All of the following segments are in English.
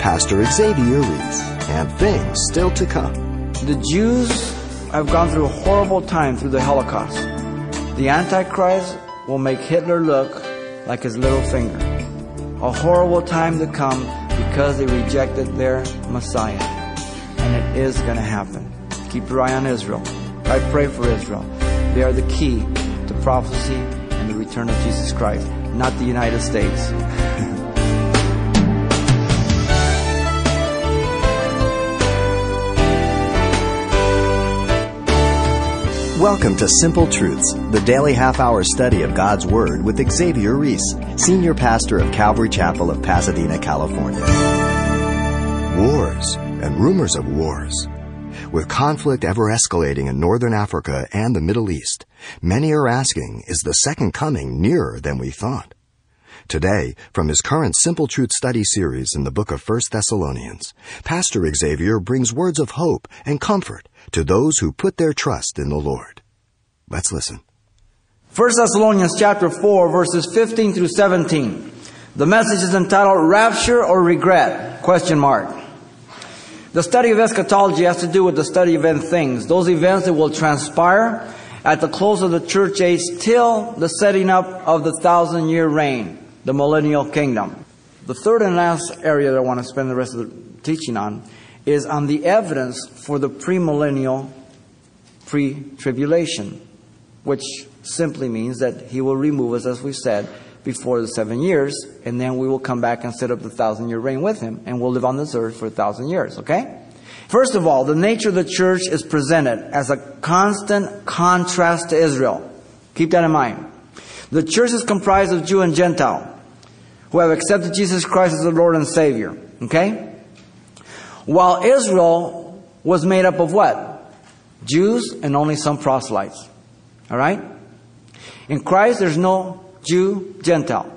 Pastor Xavier Reese, and things still to come. The Jews have gone through a horrible time through the Holocaust. The Antichrist will make Hitler look like his little finger. A horrible time to come because they rejected their Messiah. And it is going to happen. Keep your eye on Israel. I pray for Israel. They are the key to prophecy and the return of Jesus Christ, not the United States. Welcome to Simple Truths, the daily half hour study of God's Word with Xavier Reese, Senior Pastor of Calvary Chapel of Pasadena, California. Wars and rumors of wars. With conflict ever escalating in northern Africa and the Middle East, many are asking, is the second coming nearer than we thought? Today, from his current Simple Truth study series in the book of 1 Thessalonians, Pastor Xavier brings words of hope and comfort to those who put their trust in the Lord. Let's listen. 1 Thessalonians chapter 4 verses 15 through 17. The message is entitled Rapture or Regret? Question mark. The study of eschatology has to do with the study of end things, those events that will transpire at the close of the church age till the setting up of the thousand year reign the millennial kingdom. The third and last area that I want to spend the rest of the teaching on is on the evidence for the premillennial pre tribulation, which simply means that he will remove us, as we said, before the seven years, and then we will come back and set up the thousand year reign with him, and we'll live on this earth for a thousand years, okay? First of all, the nature of the church is presented as a constant contrast to Israel. Keep that in mind. The church is comprised of Jew and Gentile who have accepted Jesus Christ as the Lord and Savior. Okay? While Israel was made up of what? Jews and only some proselytes. All right? In Christ, there's no Jew, Gentile.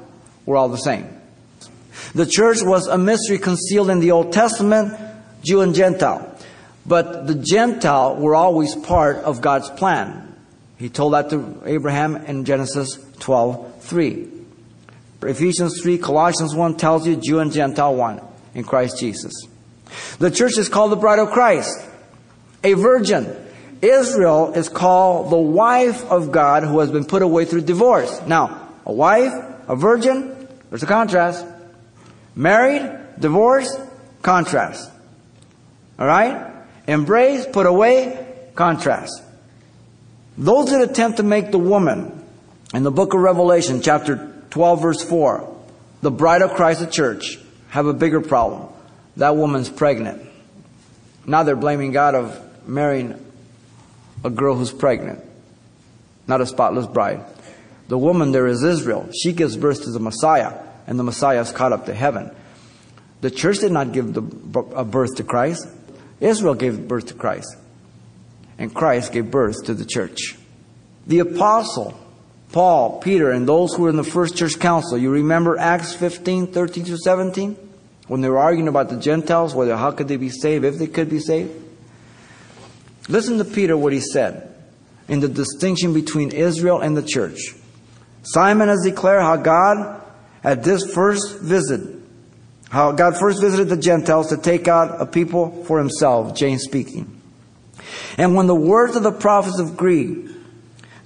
We're all the same. The church was a mystery concealed in the Old Testament, Jew and Gentile. But the Gentile were always part of God's plan. He told that to Abraham in Genesis 12 3. Ephesians 3, Colossians 1 tells you Jew and Gentile one in Christ Jesus. The church is called the bride of Christ, a virgin. Israel is called the wife of God who has been put away through divorce. Now, a wife, a virgin, there's a contrast. Married, divorce, contrast. Alright? Embrace, put away, contrast. Those that attempt to make the woman in the book of Revelation, chapter 12, verse 4, the bride of Christ, the church, have a bigger problem. That woman's pregnant. Now they're blaming God of marrying a girl who's pregnant, not a spotless bride. The woman there is Israel. She gives birth to the Messiah, and the Messiah is caught up to heaven. The church did not give the birth to Christ. Israel gave birth to Christ. And Christ gave birth to the church. The apostle Paul, Peter, and those who were in the first church council. You remember Acts 15, 13 to 17? When they were arguing about the Gentiles, whether how could they be saved, if they could be saved? Listen to Peter what he said in the distinction between Israel and the church. Simon has declared how God at this first visit, how God first visited the Gentiles to take out a people for himself, James speaking. And when the words of the prophets agreed,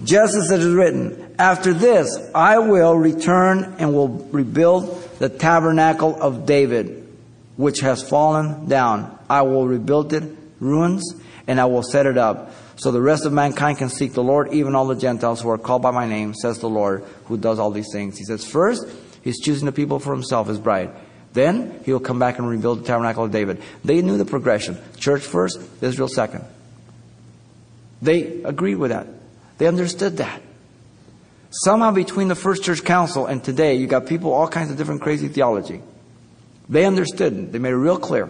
just as it is written, after this, I will return and will rebuild the tabernacle of David, which has fallen down. I will rebuild it, ruins, and I will set it up. So the rest of mankind can seek the Lord, even all the Gentiles who are called by my name, says the Lord, who does all these things. He says, first, he's choosing the people for himself, his bride. Then he will come back and rebuild the tabernacle of David. They knew the progression. Church first, Israel second. They agreed with that. They understood that. Somehow between the first church council and today, you got people, all kinds of different crazy theology. They understood. They made it real clear.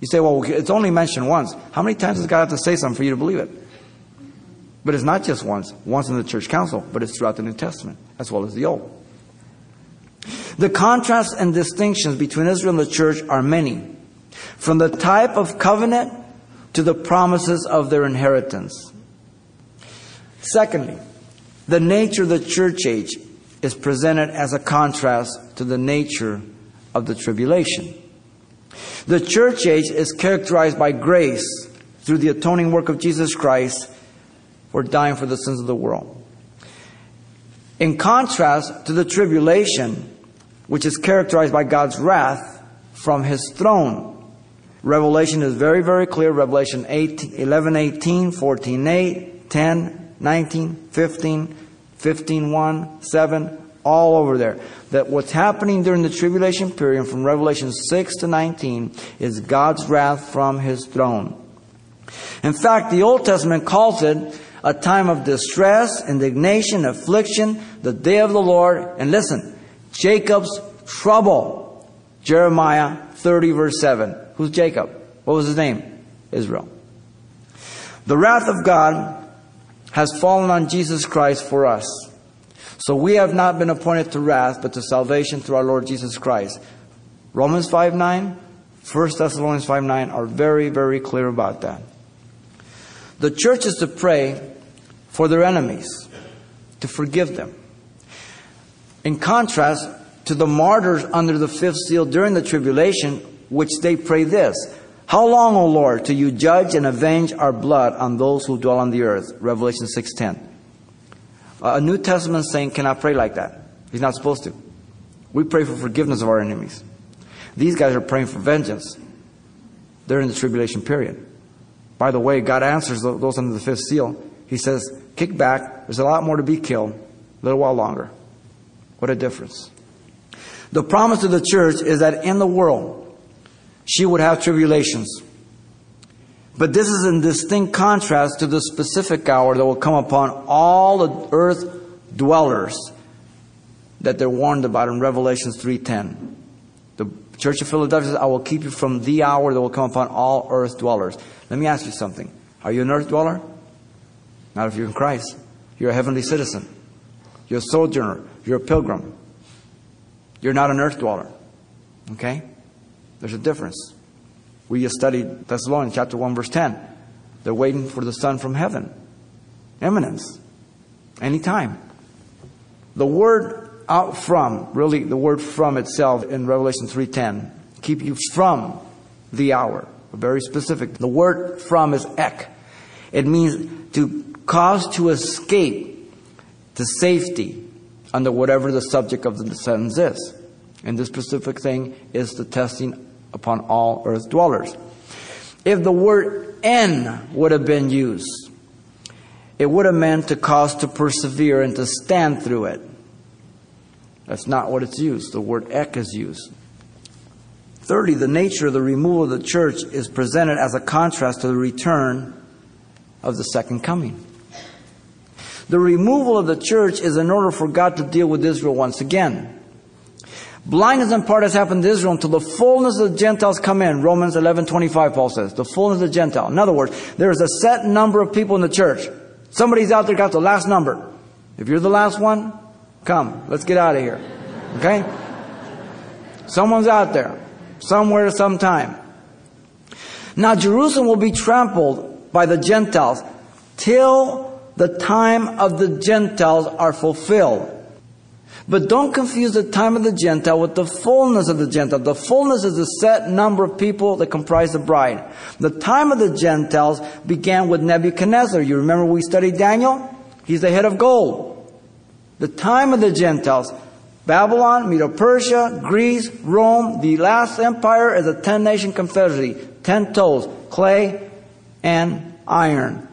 You say, well, it's only mentioned once. How many times does God have to say something for you to believe it? But it's not just once. Once in the church council, but it's throughout the New Testament, as well as the Old. The contrasts and distinctions between Israel and the church are many. From the type of covenant to the promises of their inheritance. Secondly, the nature of the church age is presented as a contrast to the nature of the tribulation. The church age is characterized by grace through the atoning work of Jesus Christ for dying for the sins of the world. In contrast to the tribulation, which is characterized by God's wrath from his throne. Revelation is very, very clear. Revelation 18, 11, 18, 14, 8, 10, 19, 15, 15, 1, 7, all over there. That what's happening during the tribulation period from Revelation 6 to 19 is God's wrath from his throne. In fact, the Old Testament calls it a time of distress, indignation, affliction, the day of the Lord, and listen, Jacob's trouble. Jeremiah 30 verse 7. Who's Jacob? What was his name? Israel. The wrath of God has fallen on Jesus Christ for us. So we have not been appointed to wrath, but to salvation through our Lord Jesus Christ. Romans 5 9, 1 Thessalonians 5 9 are very, very clear about that. The church is to pray for their enemies, to forgive them. In contrast to the martyrs under the fifth seal during the tribulation, which they pray this How long, O Lord, till you judge and avenge our blood on those who dwell on the earth? Revelation 6.10. A New Testament saint cannot pray like that. He's not supposed to. We pray for forgiveness of our enemies. These guys are praying for vengeance. They're in the tribulation period. By the way, God answers those under the fifth seal. He says, kick back. There's a lot more to be killed. A little while longer. What a difference. The promise of the church is that in the world, she would have tribulations. But this is in distinct contrast to the specific hour that will come upon all the earth dwellers that they're warned about in Revelation 3:10. The Church of Philadelphia says, I will keep you from the hour that will come upon all earth dwellers. Let me ask you something. Are you an earth dweller? Not if you're in Christ. You're a heavenly citizen. You're a sojourner. You're a pilgrim. You're not an earth dweller. Okay? There's a difference. We just studied Thessalonians chapter 1 verse 10. They're waiting for the Son from heaven. Eminence. Anytime. The word out from, really the word from itself in Revelation 3.10, keep you from the hour. Very specific. The word from is ek. It means to cause to escape to safety under whatever the subject of the sentence is. And this specific thing is the testing upon all earth dwellers. If the word en would have been used, it would have meant to cause to persevere and to stand through it. That's not what it's used. The word ek is used. 30, the nature of the removal of the church is presented as a contrast to the return of the second coming. The removal of the church is in order for God to deal with Israel once again. Blindness in part has happened to Israel until the fullness of the Gentiles come in. Romans 11, 25, Paul says. The fullness of the Gentile. In other words, there is a set number of people in the church. Somebody's out there got the last number. If you're the last one, come. Let's get out of here. Okay? Someone's out there. Somewhere, sometime. Now Jerusalem will be trampled by the Gentiles till the time of the Gentiles are fulfilled. But don't confuse the time of the Gentile with the fullness of the Gentile. The fullness is the set number of people that comprise the bride. The time of the Gentiles began with Nebuchadnezzar. You remember we studied Daniel? He's the head of gold. The time of the Gentiles, Babylon, Medo-Persia, Greece, Rome, the last empire is a ten nation confederacy. Ten toes, clay and iron.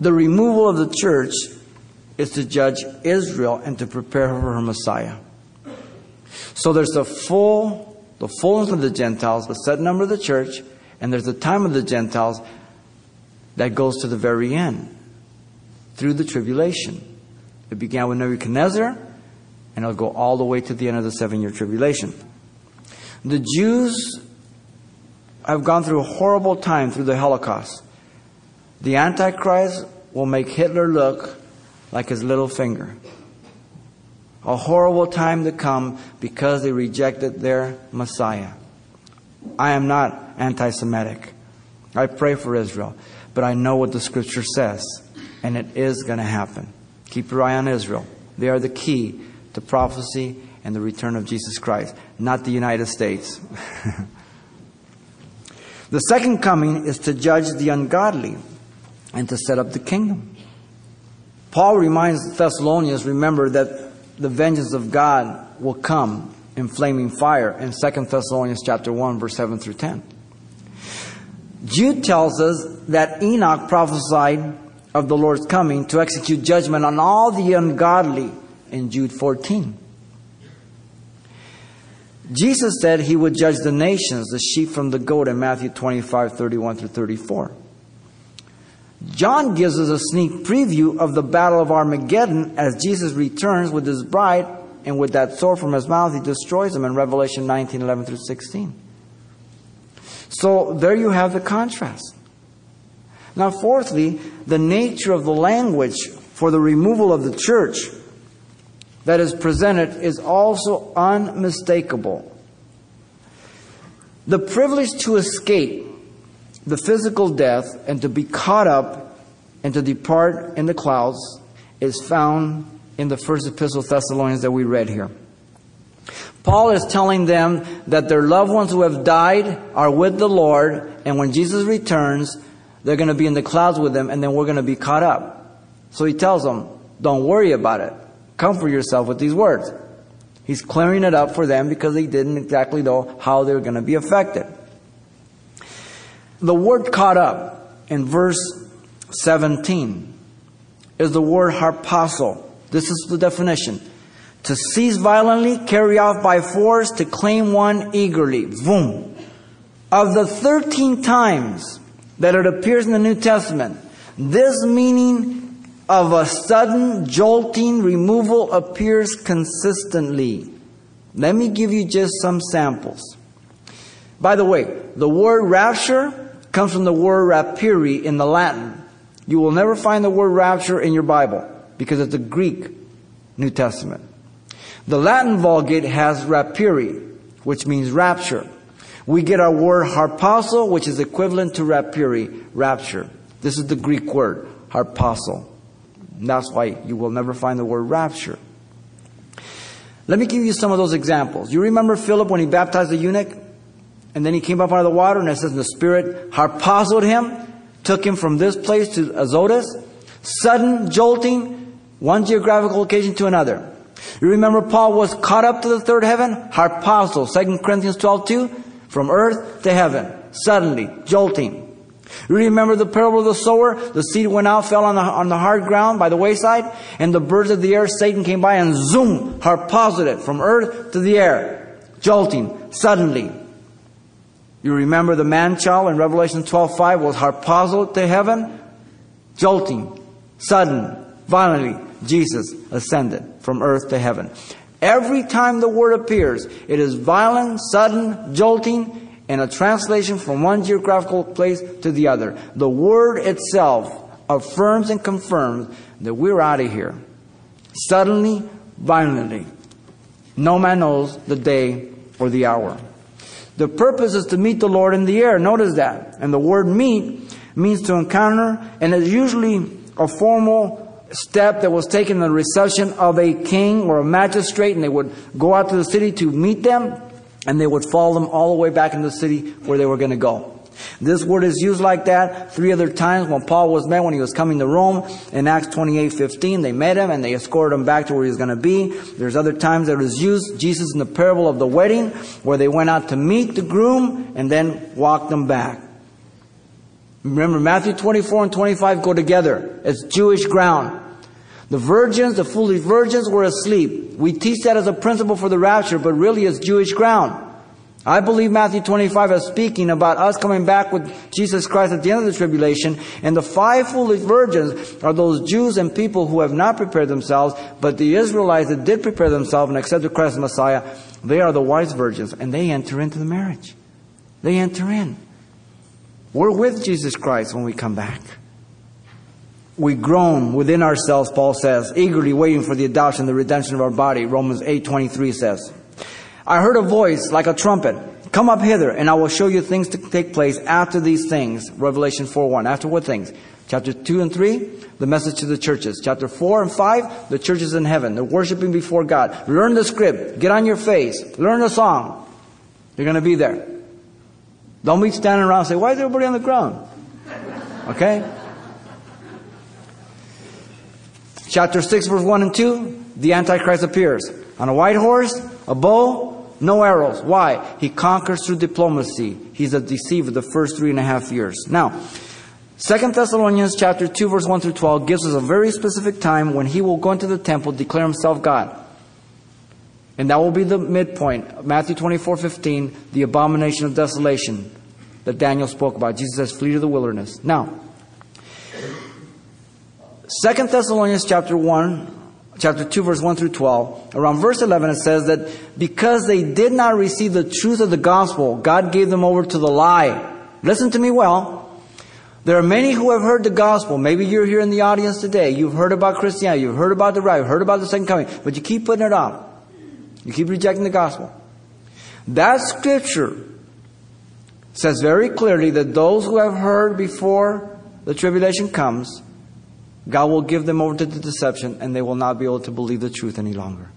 The removal of the church is to judge Israel and to prepare her for her Messiah. So there's the full, the fullness of the Gentiles, the set number of the church, and there's the time of the Gentiles that goes to the very end through the tribulation. It began with Nebuchadnezzar, and it'll go all the way to the end of the seven year tribulation. The Jews have gone through a horrible time through the Holocaust. The Antichrist will make Hitler look like his little finger. A horrible time to come because they rejected their Messiah. I am not anti Semitic. I pray for Israel, but I know what the scripture says, and it is going to happen. Keep your eye on Israel. They are the key to prophecy and the return of Jesus Christ, not the United States. the second coming is to judge the ungodly and to set up the kingdom. Paul reminds the Thessalonians, remember that the vengeance of God will come in flaming fire in 2 Thessalonians chapter 1 verse 7 through 10. Jude tells us that Enoch prophesied of the Lord's coming to execute judgment on all the ungodly in Jude 14. Jesus said he would judge the nations, the sheep from the goat in Matthew 25, 31 through 34. John gives us a sneak preview of the battle of Armageddon as Jesus returns with his bride, and with that sword from his mouth, he destroys them in Revelation 19, 11 through 16. So there you have the contrast. Now, fourthly, the nature of the language for the removal of the church that is presented is also unmistakable. The privilege to escape the physical death and to be caught up and to depart in the clouds is found in the first epistle Thessalonians that we read here. Paul is telling them that their loved ones who have died are with the Lord, and when Jesus returns, they're going to be in the clouds with him, and then we're going to be caught up. So he tells them, don't worry about it. Comfort yourself with these words. He's clearing it up for them because they didn't exactly know how they were going to be affected. The word caught up in verse 17 is the word harpazo. This is the definition. To seize violently, carry off by force, to claim one eagerly. Boom. Of the 13 times that it appears in the New Testament, this meaning of a sudden jolting removal appears consistently. Let me give you just some samples. By the way, the word rapture comes from the word rapiri in the Latin. You will never find the word rapture in your Bible because it's a Greek New Testament. The Latin Vulgate has rapiri, which means rapture. We get our word harpazo, which is equivalent to rapiri, rapture. This is the Greek word, harpazo. That's why you will never find the word rapture. Let me give you some of those examples. You remember Philip when he baptized the eunuch? And then he came up out of the water, and it says the Spirit harpazoed him, took him from this place to Azotus. Sudden jolting, one geographical location to another. You remember Paul was caught up to the third heaven? Harpazo, 2 Corinthians 12 2, from earth to heaven. Suddenly, jolting. You remember the parable of the sower? The seed went out, fell on the, on the hard ground by the wayside, and the birds of the air, Satan came by and zoom, harpazoed it from earth to the air, jolting, suddenly. You remember the man child in Revelation 12:5 was harpazoed to heaven, jolting, sudden, violently. Jesus ascended from earth to heaven. Every time the word appears, it is violent, sudden, jolting, and a translation from one geographical place to the other. The word itself affirms and confirms that we're out of here. Suddenly, violently. No man knows the day or the hour. The purpose is to meet the Lord in the air. Notice that. And the word meet means to encounter, and it's usually a formal step that was taken in the reception of a king or a magistrate, and they would go out to the city to meet them and they would follow them all the way back into the city where they were going to go. This word is used like that three other times when Paul was met when he was coming to Rome. In Acts 28, 15, they met him and they escorted him back to where he was going to be. There's other times that it was used, Jesus in the parable of the wedding, where they went out to meet the groom and then walked them back. Remember, Matthew 24 and 25 go together. It's Jewish ground. The virgins, the foolish virgins, were asleep. We teach that as a principle for the rapture, but really it's Jewish ground. I believe Matthew 25 is speaking about us coming back with Jesus Christ at the end of the tribulation, and the five foolish virgins are those Jews and people who have not prepared themselves, but the Israelites that did prepare themselves and accepted Christ as Messiah, they are the wise virgins, and they enter into the marriage. They enter in. We're with Jesus Christ when we come back we groan within ourselves, Paul says, eagerly waiting for the adoption, the redemption of our body. Romans 8:23 says, I heard a voice like a trumpet. Come up hither, and I will show you things to take place after these things. Revelation 4:1. After what things? Chapter 2 and 3, the message to the churches. Chapter 4 and 5, the churches in heaven. They're worshiping before God. Learn the script. Get on your face. Learn the song. You're going to be there. Don't be standing around and say, why is everybody on the ground? Okay? Chapter 6, verse 1 and 2, the Antichrist appears. On a white horse, a bow, no arrows. Why? He conquers through diplomacy. He's a deceiver the first three and a half years. Now, Second Thessalonians chapter 2 verse 1 through 12 gives us a very specific time when he will go into the temple, declare himself God. And that will be the midpoint. Matthew 24, 15, the abomination of desolation that Daniel spoke about. Jesus says, flee to the wilderness. Now, Second Thessalonians chapter 1, chapter 2, verse 1 through 12, around verse 11, it says that because they did not receive the truth of the gospel, God gave them over to the lie. Listen to me well. There are many who have heard the gospel. Maybe you're here in the audience today. You've heard about Christianity. You've heard about the right. You've heard about the second coming. But you keep putting it off. You keep rejecting the gospel. That scripture says very clearly that those who have heard before the tribulation comes, God will give them over to the deception and they will not be able to believe the truth any longer.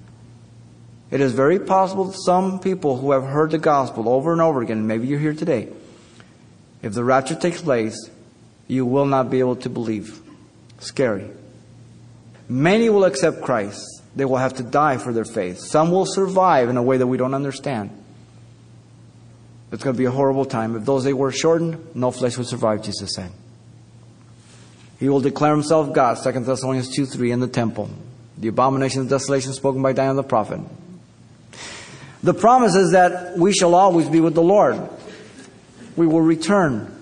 It is very possible that some people who have heard the gospel over and over again, maybe you're here today, if the rapture takes place, you will not be able to believe. Scary. Many will accept Christ. They will have to die for their faith. Some will survive in a way that we don't understand. It's going to be a horrible time. If those days were shortened, no flesh would survive, Jesus said. He will declare himself God, 2 Thessalonians 2 3 in the temple. The abomination of desolation spoken by Daniel the prophet. The promise is that we shall always be with the Lord. We will return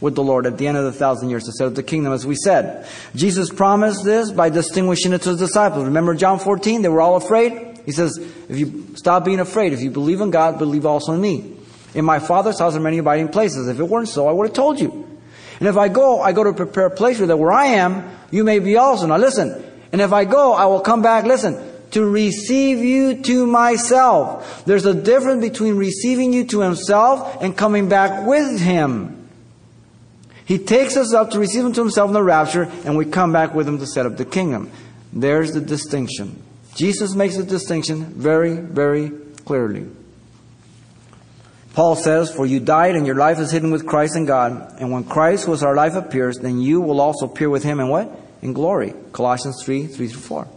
with the Lord at the end of the thousand years to set up the kingdom, as we said. Jesus promised this by distinguishing it to his disciples. Remember John 14? They were all afraid. He says, if you stop being afraid, if you believe in God, believe also in me. In my Father's house are many abiding places. If it weren't so, I would have told you. And if I go, I go to prepare a place for that where I am, you may be also. Now listen. And if I go, I will come back, listen, to receive you to myself. There's a difference between receiving you to himself and coming back with him. He takes us up to receive him to himself in the rapture, and we come back with him to set up the kingdom. There's the distinction. Jesus makes the distinction very, very clearly. Paul says, For you died, and your life is hidden with Christ in God. And when Christ, who is our life, appears, then you will also appear with him in what? In glory. Colossians 3 3 through 4.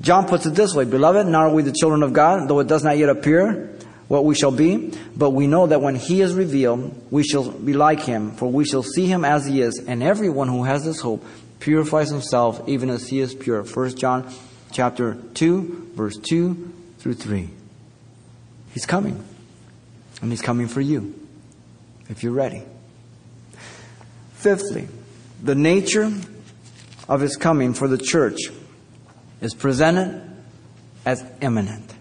John puts it this way Beloved, now are we the children of God, though it does not yet appear what we shall be, but we know that when he is revealed, we shall be like him, for we shall see him as he is. And everyone who has this hope purifies himself even as he is pure. 1 John chapter 2, verse 2 through 3. He's coming. And he's coming for you, if you're ready. Fifthly, the nature of his coming for the church is presented as imminent.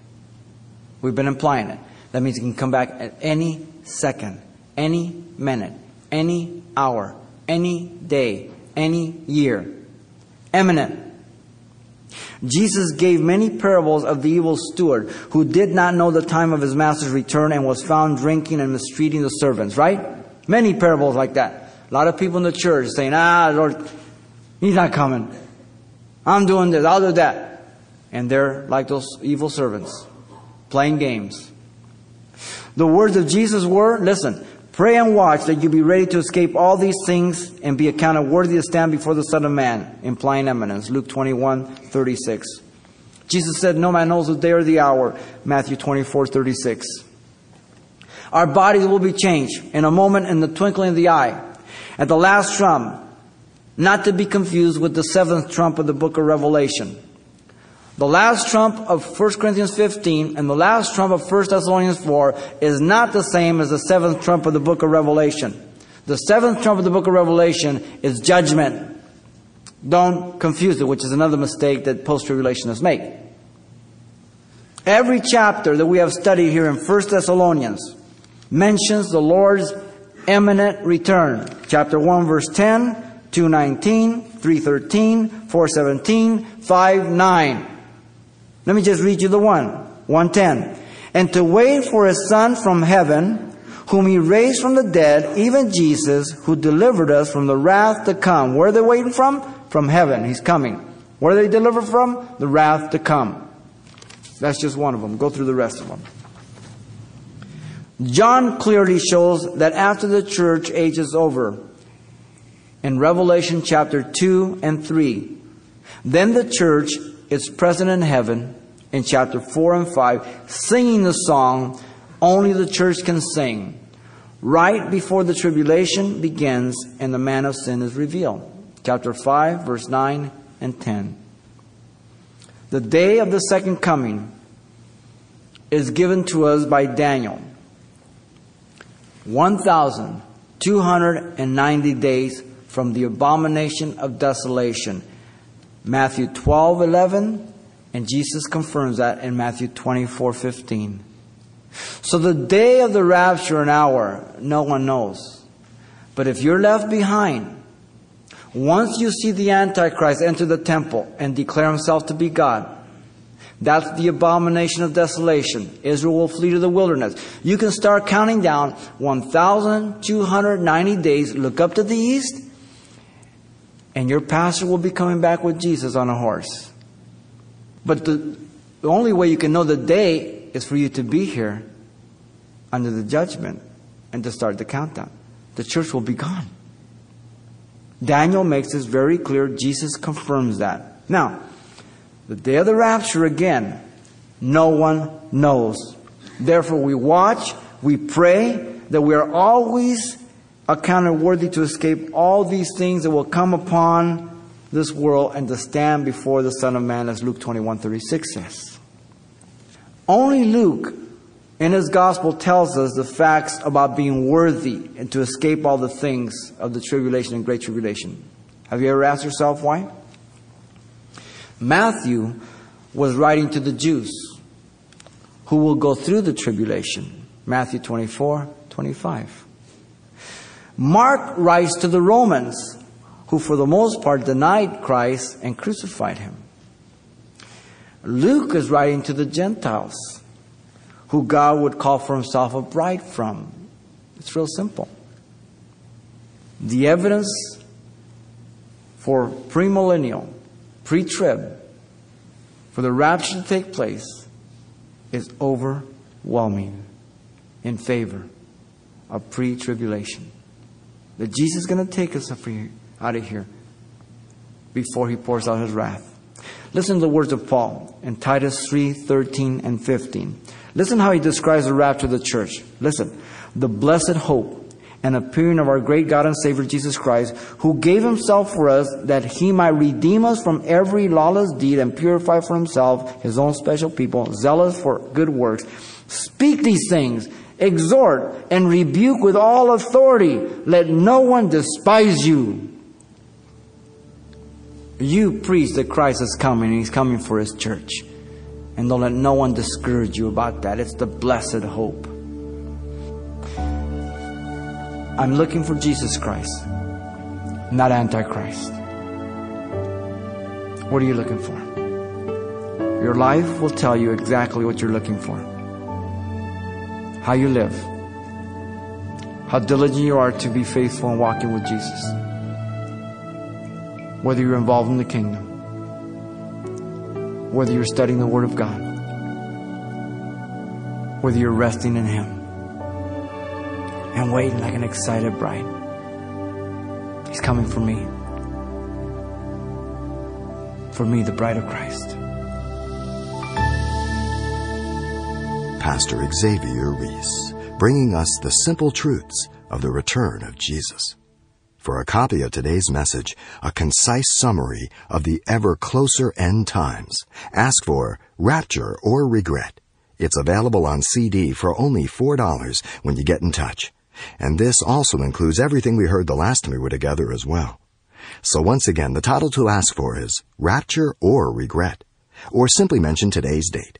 We've been implying it. That means he can come back at any second, any minute, any hour, any day, any year. Eminent. Jesus gave many parables of the evil steward who did not know the time of his master's return and was found drinking and mistreating the servants, right? Many parables like that. A lot of people in the church saying, ah, Lord, he's not coming. I'm doing this, I'll do that. And they're like those evil servants, playing games. The words of Jesus were, listen, pray and watch that you be ready to escape all these things and be accounted worthy to stand before the Son of Man, implying eminence. Luke 21, 36. Jesus said, no man knows the day or the hour. Matthew 24, 36. Our bodies will be changed in a moment in the twinkling of the eye. At the last trump, not to be confused with the seventh trump of the book of Revelation. The last trump of 1 Corinthians 15 and the last trump of 1 Thessalonians 4 is not the same as the seventh trump of the book of Revelation. The seventh trump of the book of Revelation is judgment. Don't confuse it, which is another mistake that post-tribulationists make. Every chapter that we have studied here in 1 Thessalonians mentions the Lord's imminent return. Chapter 1 verse 10, 219, 313, 417, 5, 9. Let me just read you the one. 110. And to wait for a son from heaven whom he raised from the dead, even Jesus, who delivered us from the wrath to come. Where are they waiting from? From heaven. He's coming. Where are they delivered from? The wrath to come. That's just one of them. Go through the rest of them. John clearly shows that after the church age is over, in Revelation chapter 2 and 3, then the church is present in heaven in chapter 4 and 5, singing the song only the church can sing, right before the tribulation begins and the man of sin is revealed. Chapter 5, verse 9 and 10. The day of the second coming is given to us by Daniel. 1,290 days from the abomination of desolation. Matthew 12, 11, and Jesus confirms that in Matthew 24, 15. So the day of the rapture and hour, no one knows. But if you're left behind, once you see the Antichrist enter the temple and declare himself to be God, that's the abomination of desolation. Israel will flee to the wilderness. You can start counting down 1,290 days, look up to the east, and your pastor will be coming back with Jesus on a horse. But the, the only way you can know the day is for you to be here under the judgment and to start the countdown. The church will be gone. Daniel makes this very clear. Jesus confirms that. Now, the day of the rapture again, no one knows. Therefore, we watch, we pray that we are always accounted worthy to escape all these things that will come upon this world and to stand before the Son of Man, as Luke 21 36 says. Only Luke in his gospel tells us the facts about being worthy and to escape all the things of the tribulation and great tribulation. Have you ever asked yourself why? Matthew was writing to the Jews who will go through the tribulation. Matthew 24, 25. Mark writes to the Romans who for the most part denied Christ and crucified him. Luke is writing to the Gentiles who God would call for himself a bride from. It's real simple. The evidence for premillennial, pre trib, for the rapture to take place is overwhelming in favor of pre tribulation. That Jesus is going to take us out of here before he pours out his wrath. Listen to the words of Paul in Titus 3 13 and 15. Listen how he describes the rapture of the church. Listen. The blessed hope and appearing of our great God and Savior Jesus Christ, who gave himself for us that he might redeem us from every lawless deed and purify for himself his own special people, zealous for good works. Speak these things, exhort, and rebuke with all authority. Let no one despise you. You preach that Christ is coming and he's coming for his church. And don't let no one discourage you about that. It's the blessed hope. I'm looking for Jesus Christ, not Antichrist. What are you looking for? Your life will tell you exactly what you're looking for. How you live. How diligent you are to be faithful in walking with Jesus. Whether you're involved in the kingdom. Whether you're studying the Word of God. Whether you're resting in Him and waiting like an excited bride. He's coming for me. For me, the bride of Christ. Pastor Xavier Reese, bringing us the simple truths of the return of Jesus. For a copy of today's message, a concise summary of the ever closer end times, ask for Rapture or Regret. It's available on CD for only $4 when you get in touch. And this also includes everything we heard the last time we were together as well. So once again, the title to ask for is Rapture or Regret, or simply mention today's date.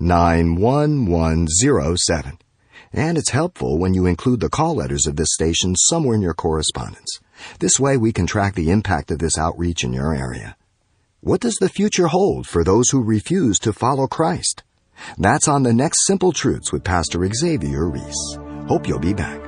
91107. And it's helpful when you include the call letters of this station somewhere in your correspondence. This way we can track the impact of this outreach in your area. What does the future hold for those who refuse to follow Christ? That's on the next Simple Truths with Pastor Xavier Reese. Hope you'll be back.